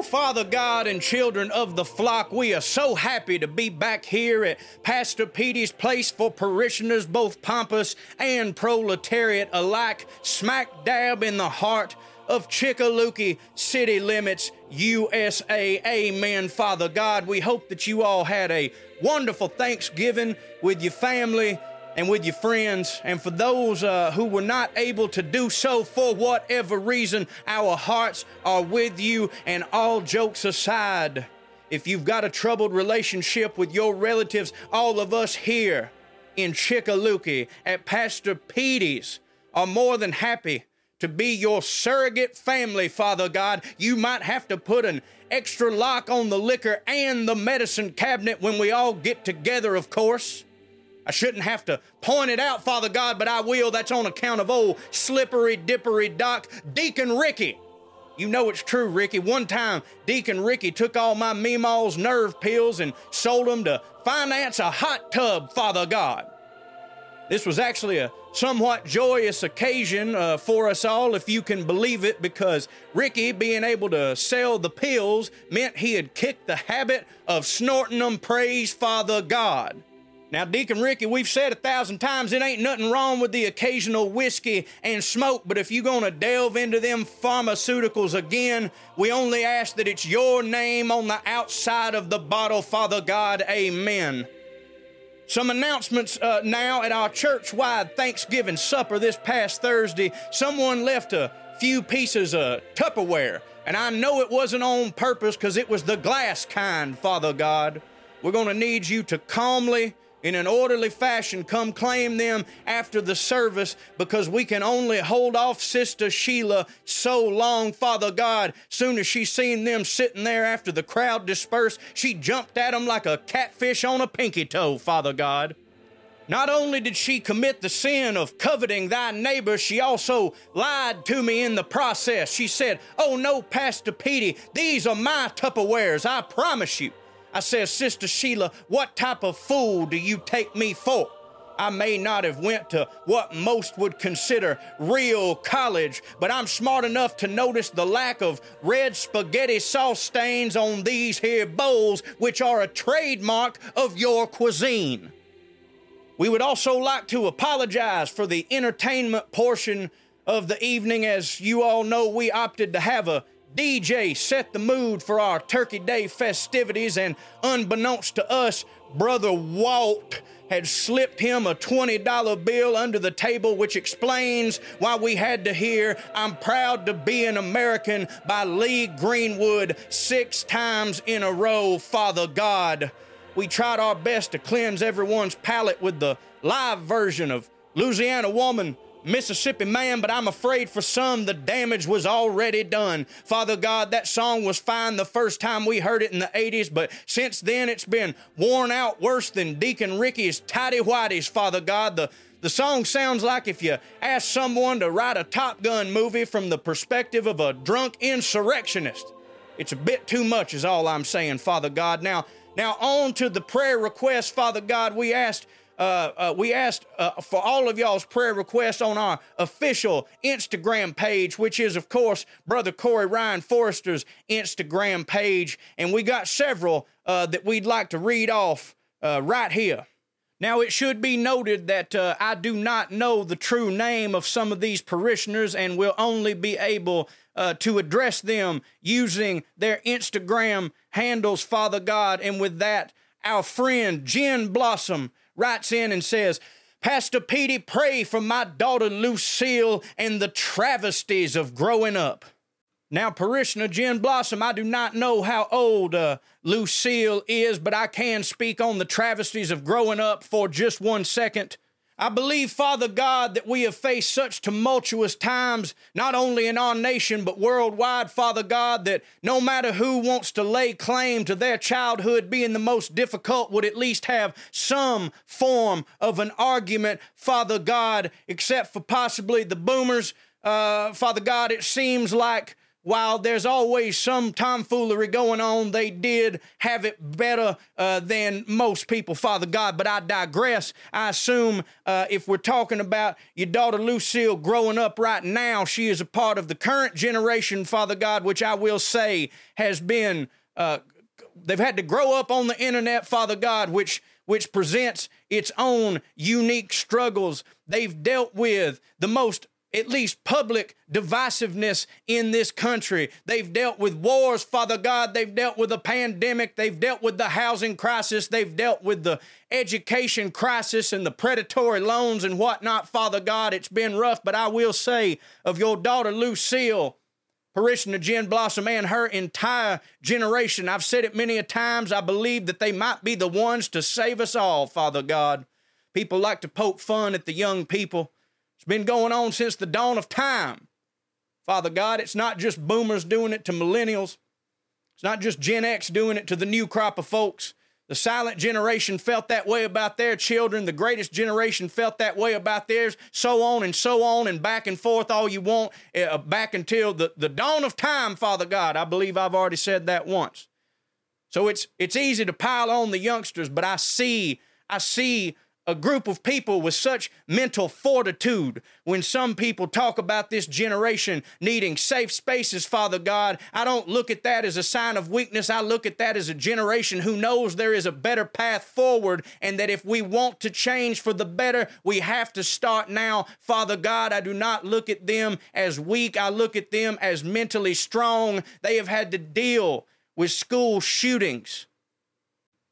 Woo, Father God and children of the flock, we are so happy to be back here at Pastor Petey's place for parishioners, both pompous and proletariat alike, smack dab in the heart of Chickaluki city limits, USA. Amen, Father God. We hope that you all had a wonderful Thanksgiving with your family and with your friends. And for those uh, who were not able to do so for whatever reason, our hearts are with you. And all jokes aside, if you've got a troubled relationship with your relatives, all of us here in Chickaluki at Pastor Petey's are more than happy to be your surrogate family, Father God. You might have to put an extra lock on the liquor and the medicine cabinet when we all get together, of course. I shouldn't have to point it out, Father God, but I will. That's on account of old slippery, dippery Doc, Deacon Ricky. You know it's true, Ricky. One time, Deacon Ricky took all my Meemaw's nerve pills and sold them to finance a hot tub, Father God. This was actually a somewhat joyous occasion uh, for us all, if you can believe it, because Ricky being able to sell the pills meant he had kicked the habit of snorting them, praise Father God. Now, Deacon Ricky, we've said a thousand times it ain't nothing wrong with the occasional whiskey and smoke, but if you're gonna delve into them pharmaceuticals again, we only ask that it's your name on the outside of the bottle, Father God. Amen. Some announcements uh, now at our church wide Thanksgiving supper this past Thursday. Someone left a few pieces of Tupperware, and I know it wasn't on purpose because it was the glass kind, Father God. We're going to need you to calmly in an orderly fashion come claim them after the service because we can only hold off Sister Sheila so long, Father God. Soon as she seen them sitting there after the crowd dispersed, she jumped at them like a catfish on a pinky toe, Father God. Not only did she commit the sin of coveting thy neighbor, she also lied to me in the process. She said, Oh no, Pastor Petey, these are my Tupperwares, I promise you. I says, Sister Sheila, what type of fool do you take me for? I may not have went to what most would consider real college, but I'm smart enough to notice the lack of red spaghetti sauce stains on these here bowls, which are a trademark of your cuisine. We would also like to apologize for the entertainment portion of the evening. As you all know, we opted to have a DJ set the mood for our Turkey Day festivities, and unbeknownst to us, Brother Walt had slipped him a $20 bill under the table, which explains why we had to hear I'm Proud to Be an American by Lee Greenwood six times in a row, Father God. We tried our best to cleanse everyone's palate with the live version of Louisiana Woman Mississippi man, but I'm afraid for some the damage was already done. Father God, that song was fine the first time we heard it in the 80s, but since then it's been worn out worse than Deacon Ricky's tidy whities, Father God. The the song sounds like if you ask someone to write a Top Gun movie from the perspective of a drunk insurrectionist. It's a bit too much, is all I'm saying, Father God. Now, now on to the prayer request, Father God. We asked uh, uh, we asked uh, for all of y'all's prayer requests on our official Instagram page, which is, of course, Brother Corey Ryan Forrester's Instagram page. And we got several uh, that we'd like to read off right here. Now, it should be noted that uh, I do not know the true name of some of these parishioners and will only be able uh, to address them using their Instagram handles, Father God. And with that, our friend Jen Blossom writes in and says, Pastor Petey, pray for my daughter Lucille and the travesties of growing up. Now, parishioner Jen Blossom, I do not know how old uh, Lucille is, but I can speak on the travesties of growing up for just one second. I believe, Father God, that we have faced such tumultuous times, not only in our nation, but worldwide, Father God, that no matter who wants to lay claim to their childhood being the most difficult would at least have some form of an argument, Father God, except for possibly the boomers. Uh, Father God, it seems like while there's always some tomfoolery going on, they did have it better uh, than most people, Father God. But I digress. I assume uh, if we're talking about your daughter Lucille growing up right now, she is a part of the current generation, Father God, which I will say has been. Uh, they've had to grow up on the internet, Father God, which which presents its own unique struggles. They've dealt with the most at least public divisiveness in this country. They've dealt with wars, Father God. They've dealt with a pandemic. They've dealt with the housing crisis. They've dealt with the education crisis and the predatory loans and whatnot, Father God. It's been rough, but I will say of your daughter, Lucille, parishioner Jen Blossom and her entire generation. I've said it many a times. I believe that they might be the ones to save us all, Father God. People like to poke fun at the young people. It's been going on since the dawn of time. Father God, it's not just boomers doing it to millennials. It's not just Gen X doing it to the new crop of folks. The silent generation felt that way about their children. The greatest generation felt that way about theirs. So on and so on and back and forth all you want, uh, back until the, the dawn of time, Father God. I believe I've already said that once. So it's it's easy to pile on the youngsters, but I see I see a group of people with such mental fortitude. When some people talk about this generation needing safe spaces, Father God, I don't look at that as a sign of weakness. I look at that as a generation who knows there is a better path forward and that if we want to change for the better, we have to start now. Father God, I do not look at them as weak. I look at them as mentally strong. They have had to deal with school shootings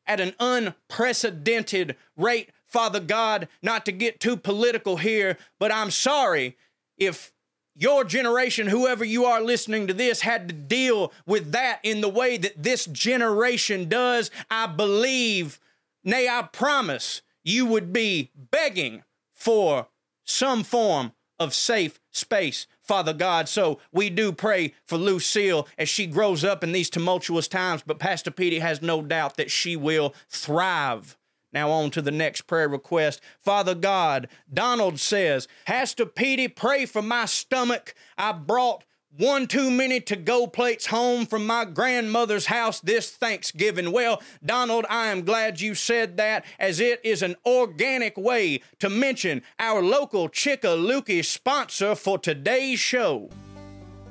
at an unprecedented rate Father God, not to get too political here, but I'm sorry if your generation, whoever you are listening to this, had to deal with that in the way that this generation does. I believe, nay, I promise, you would be begging for some form of safe space, Father God. So we do pray for Lucille as she grows up in these tumultuous times, but Pastor Petey has no doubt that she will thrive now, on to the next prayer request. Father God, Donald says, Pastor Petey, pray for my stomach. I brought one too many to go plates home from my grandmother's house this Thanksgiving. Well, Donald, I am glad you said that, as it is an organic way to mention our local Chickaluki sponsor for today's show.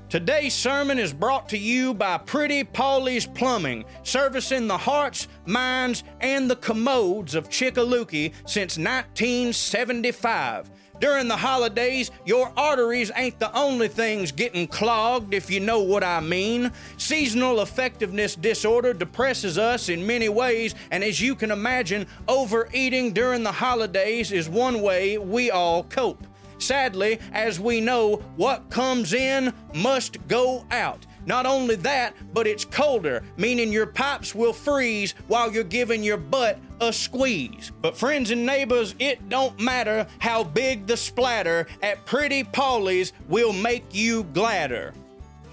Today's sermon is brought to you by Pretty Polly's Plumbing, servicing the hearts, minds, and the commodes of Chickaluki since 1975. During the holidays, your arteries ain't the only things getting clogged, if you know what I mean. Seasonal effectiveness disorder depresses us in many ways, and as you can imagine, overeating during the holidays is one way we all cope. Sadly, as we know, what comes in must go out. Not only that, but it's colder, meaning your pipes will freeze while you're giving your butt a squeeze. But friends and neighbors, it don't matter how big the splatter at Pretty Paulie's will make you gladder.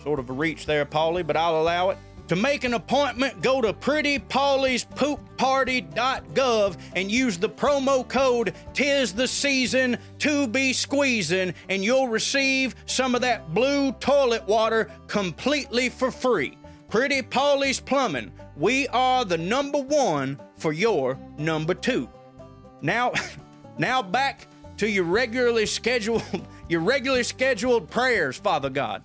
Sort of a reach there, Paulie, but I'll allow it. To make an appointment, go to prettypauliespoopparty.gov and use the promo code Tis the Season to be squeezing, and you'll receive some of that blue toilet water completely for free. Pretty Paulie's Plumbing, we are the number one for your number two. Now, now back to your regularly scheduled your regularly scheduled prayers, Father God.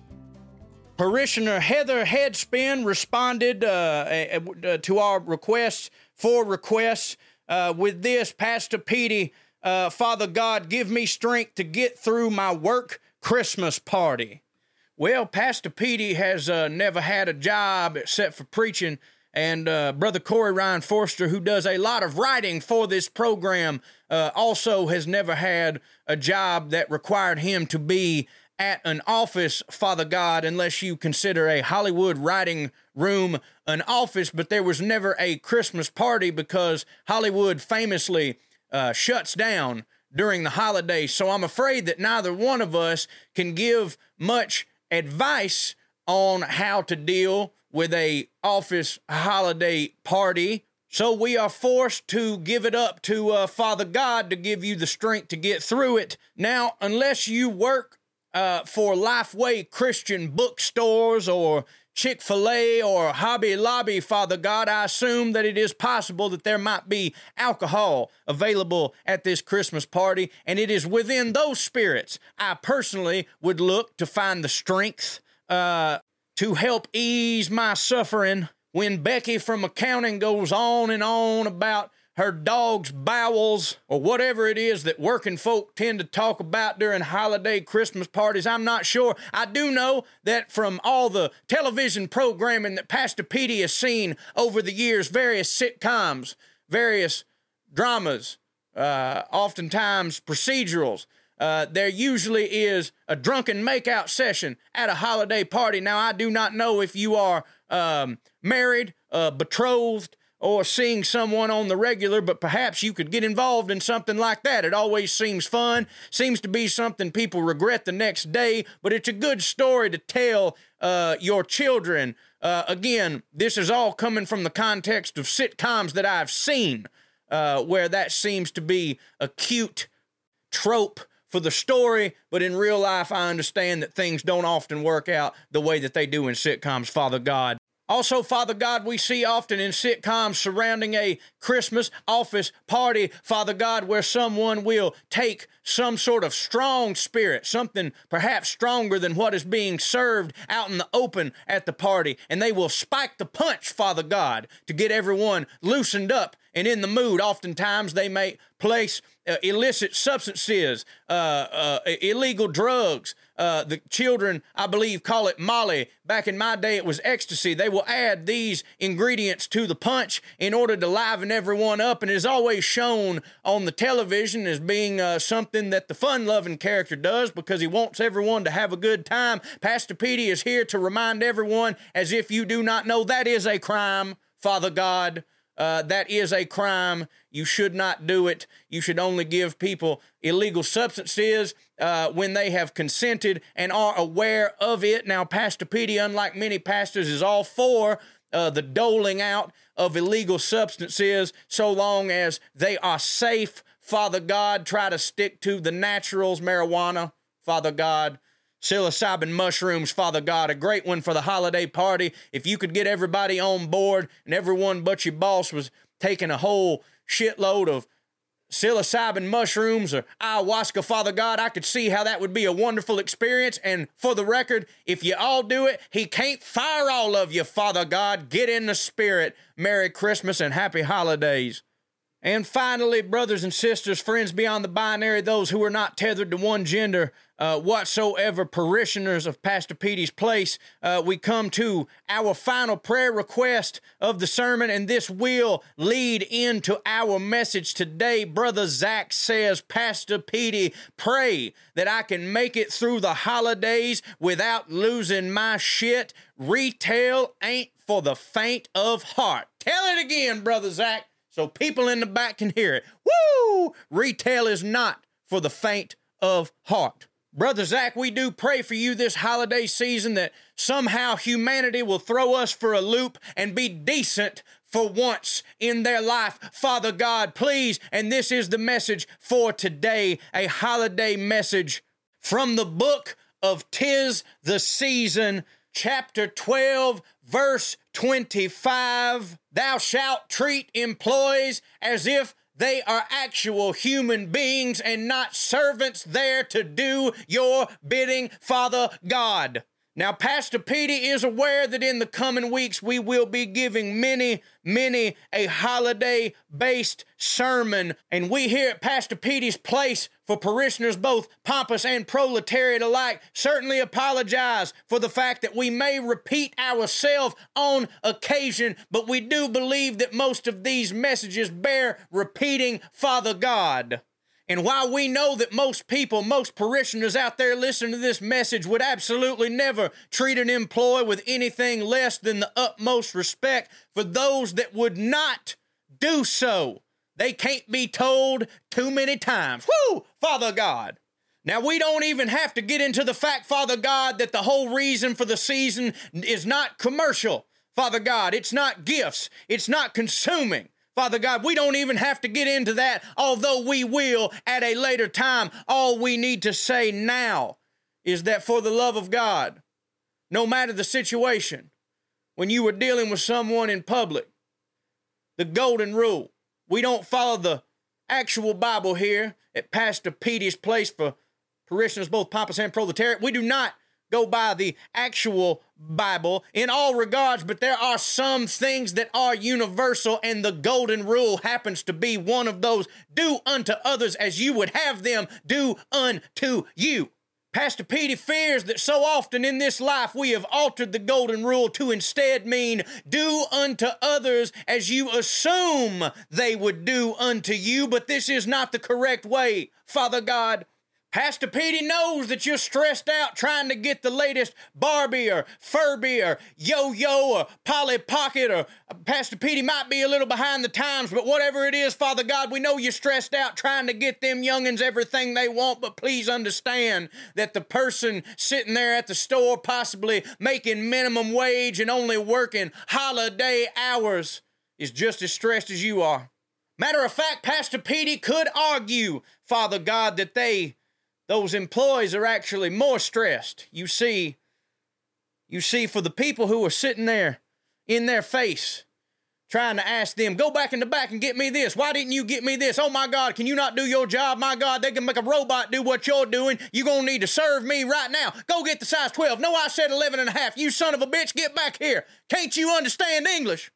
Parishioner Heather Headspin responded uh, uh, to our requests for requests uh, with this Pastor Petey, uh, Father God, give me strength to get through my work Christmas party. Well, Pastor Petey has uh, never had a job except for preaching, and uh, Brother Corey Ryan Forrester, who does a lot of writing for this program, also has never had a job that required him to be at an office, Father God, unless you consider a Hollywood writing room an office, but there was never a Christmas party because Hollywood famously uh, shuts down during the holidays. So I'm afraid that neither one of us can give much advice on how to deal with a office holiday party. So we are forced to give it up to uh, Father God to give you the strength to get through it. Now, unless you work uh, for Lifeway Christian bookstores or Chick fil A or Hobby Lobby, Father God, I assume that it is possible that there might be alcohol available at this Christmas party. And it is within those spirits I personally would look to find the strength uh, to help ease my suffering when Becky from accounting goes on and on about her dog's bowels, or whatever it is that working folk tend to talk about during holiday Christmas parties. I'm not sure. I do know that from all the television programming that Pastor Petey has seen over the years, various sitcoms, various dramas, uh, oftentimes procedurals, uh, there usually is a drunken makeout session at a holiday party. Now, I do not know if you are um, married, uh, betrothed, or seeing someone on the regular, but perhaps you could get involved in something like that. It always seems fun, seems to be something people regret the next day, but it's a good story to tell uh, your children. Uh, again, this is all coming from the context of sitcoms that I've seen, uh, where that seems to be a cute trope for the story, but in real life, I understand that things don't often work out the way that they do in sitcoms, Father God. Also, Father God, we see often in sitcoms surrounding a Christmas office party, Father God, where someone will take some sort of strong spirit, something perhaps stronger than what is being served out in the open at the party, and they will spike the punch, Father God, to get everyone loosened up and in the mood. Oftentimes, they may place uh, illicit substances, uh, uh, illegal drugs. Uh, the children, I believe, call it Molly. Back in my day, it was ecstasy. They will add these ingredients to the punch in order to liven everyone up, and is always shown on the television as being uh, something that the fun-loving character does because he wants everyone to have a good time. Pastor Petey is here to remind everyone, as if you do not know, that is a crime, Father God. Uh, that is a crime. You should not do it. You should only give people illegal substances uh, when they have consented and are aware of it. Now, Pastor Petey, unlike many pastors, is all for uh, the doling out of illegal substances so long as they are safe. Father God, try to stick to the naturals, marijuana, Father God psilocybin mushrooms, Father God, a great one for the holiday party. If you could get everybody on board and everyone but your boss was taking a whole shitload of psilocybin mushrooms or ayahuasca, Father God, I could see how that would be a wonderful experience. And for the record, if you all do it, He can't fire all of you, Father God. Get in the spirit. Merry Christmas and happy holidays. And finally, brothers and sisters, friends beyond the binary, those who are not tethered to one gender uh, whatsoever, parishioners of Pastor Petey's place, uh, we come to our final prayer request of the sermon, and this will lead into our message today. Brother Zach says, Pastor Petey, pray that I can make it through the holidays without losing my shit. Retail ain't for the faint of heart. Tell it again, Brother Zach so people in the back can hear it. Woo! Retail is not for the faint of heart. Brother Zach, we do pray for you this holiday season that somehow humanity will throw us for a loop and be decent for once in their life. Father God, please, and this is the message for today a holiday message from the book of Tis the Season, chapter 12, verse 25 Thou shalt treat employees as if they are actual human beings and not servants there to do your bidding, Father God. Now, Pastor Petey is aware that in the coming weeks we will be giving many, many a holiday based sermon. And we here at Pastor Petey's place for parishioners, both pompous and proletariat alike, certainly apologize for the fact that we may repeat ourselves on occasion, but we do believe that most of these messages bear repeating Father God. And while we know that most people, most parishioners out there listening to this message would absolutely never treat an employee with anything less than the utmost respect, for those that would not do so, they can't be told too many times. Whoo, Father God. Now, we don't even have to get into the fact, Father God, that the whole reason for the season is not commercial. Father God, it's not gifts, it's not consuming. Father God, we don't even have to get into that, although we will at a later time. All we need to say now is that for the love of God, no matter the situation, when you were dealing with someone in public, the golden rule, we don't follow the actual Bible here at Pastor Petey's place for parishioners, both pompous and proletariat. We do not go by the actual Bible in all regards, but there are some things that are universal, and the golden rule happens to be one of those do unto others as you would have them do unto you. Pastor Petey fears that so often in this life we have altered the golden rule to instead mean do unto others as you assume they would do unto you, but this is not the correct way. Father God, Pastor Petey knows that you're stressed out trying to get the latest Barbie or Furby or Yo-Yo or Polly Pocket or uh, Pastor Petey might be a little behind the times, but whatever it is, Father God, we know you're stressed out trying to get them youngins everything they want, but please understand that the person sitting there at the store possibly making minimum wage and only working holiday hours is just as stressed as you are. Matter of fact, Pastor Petey could argue, Father God, that they those employees are actually more stressed. You see, you see, for the people who are sitting there in their face, trying to ask them, go back in the back and get me this. Why didn't you get me this? Oh my God, can you not do your job? My God, they can make a robot do what you're doing. You're going to need to serve me right now. Go get the size 12. No, I said 11 and a half. You son of a bitch, get back here. Can't you understand English?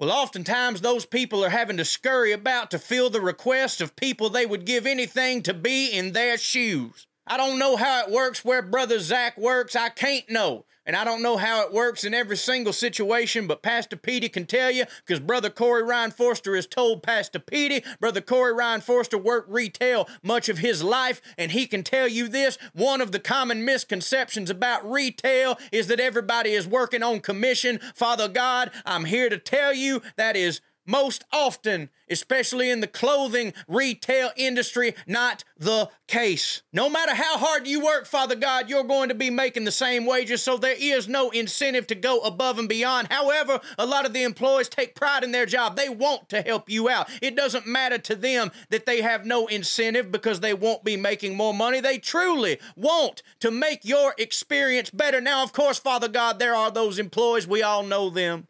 Well, oftentimes those people are having to scurry about to fill the request of people they would give anything to be in their shoes. I don't know how it works where Brother Zach works. I can't know. And I don't know how it works in every single situation, but Pastor Petey can tell you because Brother Corey Ryan Forrester has told Pastor Petey. Brother Corey Ryan Forrester worked retail much of his life, and he can tell you this. One of the common misconceptions about retail is that everybody is working on commission. Father God, I'm here to tell you that is most often, especially in the clothing retail industry, not the case. No matter how hard you work, Father God, you're going to be making the same wages, so there is no incentive to go above and beyond. However, a lot of the employees take pride in their job. They want to help you out. It doesn't matter to them that they have no incentive because they won't be making more money. They truly want to make your experience better. Now, of course, Father God, there are those employees, we all know them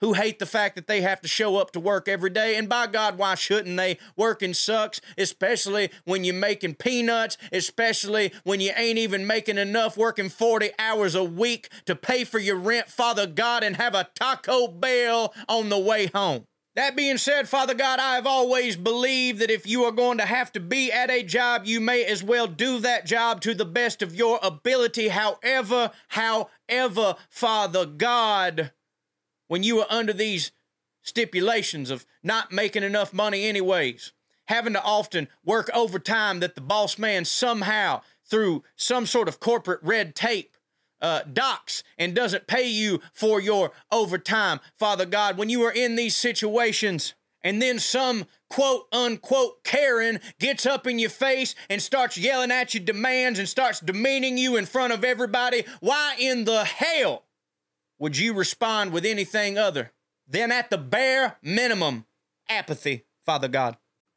who hate the fact that they have to show up to work every day. And by God, why shouldn't they? Working sucks, especially when you're making peanuts, especially when you ain't even making enough working 40 hours a week to pay for your rent, Father God, and have a Taco Bell on the way home. That being said, Father God, I have always believed that if you are going to have to be at a job, you may as well do that job to the best of your ability. However, however, Father God, when you are under these stipulations of not making enough money, anyways, having to often work overtime that the boss man somehow, through some sort of corporate red tape, uh, docks and doesn't pay you for your overtime. Father God, when you are in these situations, and then some quote unquote Karen gets up in your face and starts yelling at you demands and starts demeaning you in front of everybody, why in the hell would you respond with anything other than at the bare minimum apathy, Father God?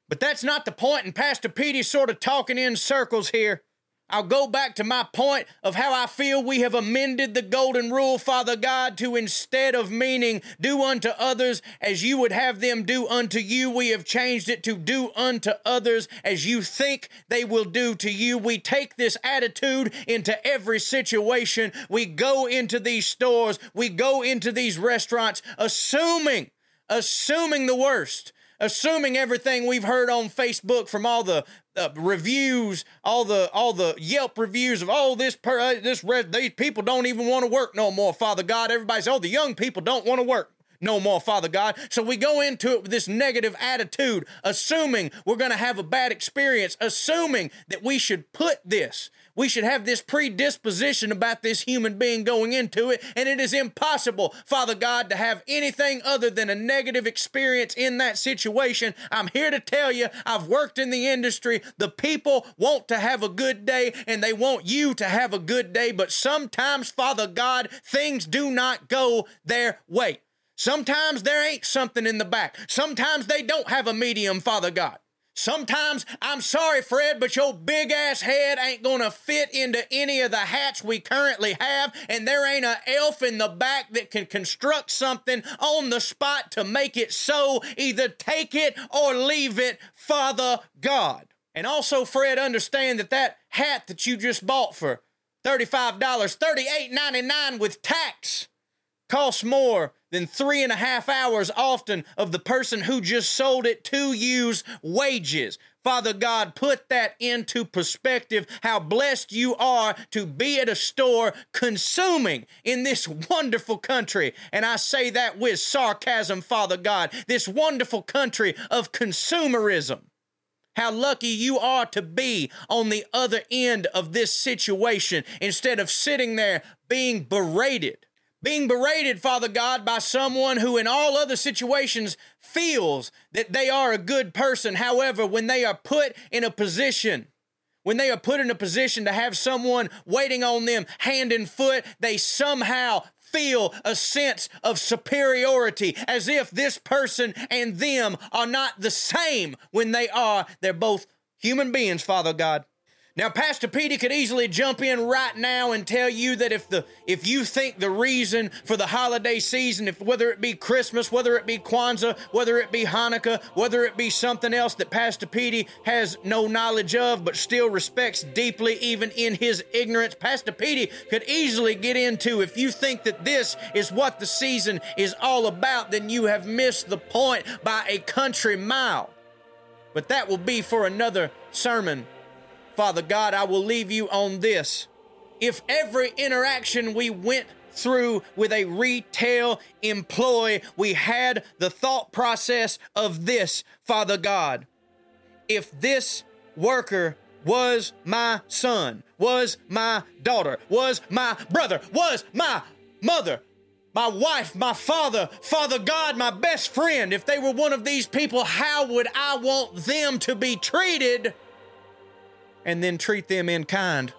But that's not the point, and Pastor Petey's sort of talking in circles here. I'll go back to my point of how I feel we have amended the golden rule, Father God, to instead of meaning do unto others as you would have them do unto you, we have changed it to do unto others as you think they will do to you. We take this attitude into every situation. We go into these stores, we go into these restaurants, assuming, assuming the worst assuming everything we've heard on Facebook from all the uh, reviews, all the all the Yelp reviews of oh this per, uh, this red these people don't even want to work no more. Father God, everybody's oh the young people don't want to work no more, Father God. So we go into it with this negative attitude, assuming we're going to have a bad experience, assuming that we should put this we should have this predisposition about this human being going into it, and it is impossible, Father God, to have anything other than a negative experience in that situation. I'm here to tell you, I've worked in the industry. The people want to have a good day, and they want you to have a good day, but sometimes, Father God, things do not go their way. Sometimes there ain't something in the back. Sometimes they don't have a medium, Father God. Sometimes I'm sorry, Fred, but your big ass head ain't gonna fit into any of the hats we currently have, and there ain't a elf in the back that can construct something on the spot to make it so. Either take it or leave it, Father God. And also, Fred, understand that that hat that you just bought for $35, $38.99 with tax costs more than three and a half hours often of the person who just sold it to you's wages. Father God, put that into perspective how blessed you are to be at a store consuming in this wonderful country. And I say that with sarcasm, Father God, this wonderful country of consumerism. How lucky you are to be on the other end of this situation instead of sitting there being berated. Being berated, Father God, by someone who, in all other situations, feels that they are a good person. However, when they are put in a position when they are put in a position to have someone waiting on them hand and foot, they somehow feel a sense of superiority as if this person and them are not the same when they are. They're both human beings, Father God. Now, Pastor Petey could easily jump in right now and tell you that if the if you think the reason for the holiday season, if whether it be Christmas, whether it be Kwanzaa, whether it be Hanukkah, whether it be something else that Pastor Petey has no knowledge of but still respects deeply, even in his ignorance, Pastor Petey could easily get into if you think that this is what the season is all about, then you have missed the point by a country mile. But that will be for another sermon Father God, I will leave you on this. If every interaction we went through with a retail employee, we had the thought process of this, Father God. If this worker was my son, was my daughter, was my brother, was my mother, my wife, my father, Father God, my best friend, if they were one of these people, how would I want them to be treated? And then treat them in kind.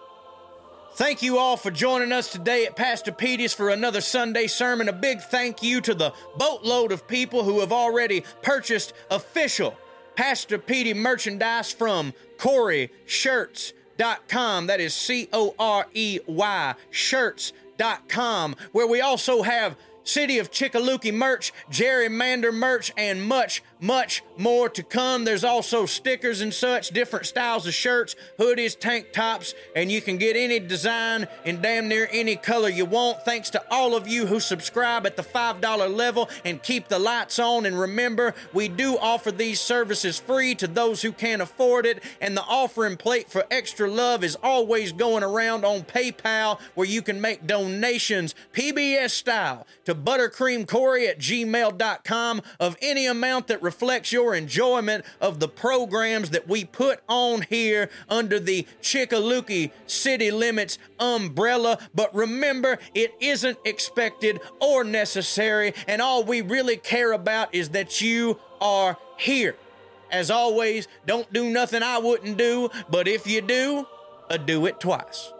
Thank you all for joining us today at Pastor Petey's for another Sunday sermon. A big thank you to the boatload of people who have already purchased official Pastor Petey merchandise from CoreyShirts.com. That is C O R E Y shirts.com, where we also have City of Chickaluki merch, gerrymander merch, and much, much more to come. There's also stickers and such, different styles of shirts, hoodies, tank tops, and you can get any design in damn near any color you want. Thanks to all of you who subscribe at the $5 level and keep the lights on. And remember, we do offer these services free to those who can't afford it, and the offering plate for extra love is always going around on PayPal where you can make donations PBS style to buttercreamcorey at gmail.com of any amount that reflects your enjoyment of the programs that we put on here under the Chickaluki City Limits umbrella. But remember, it isn't expected or necessary, and all we really care about is that you are here. As always, don't do nothing I wouldn't do, but if you do, do it twice.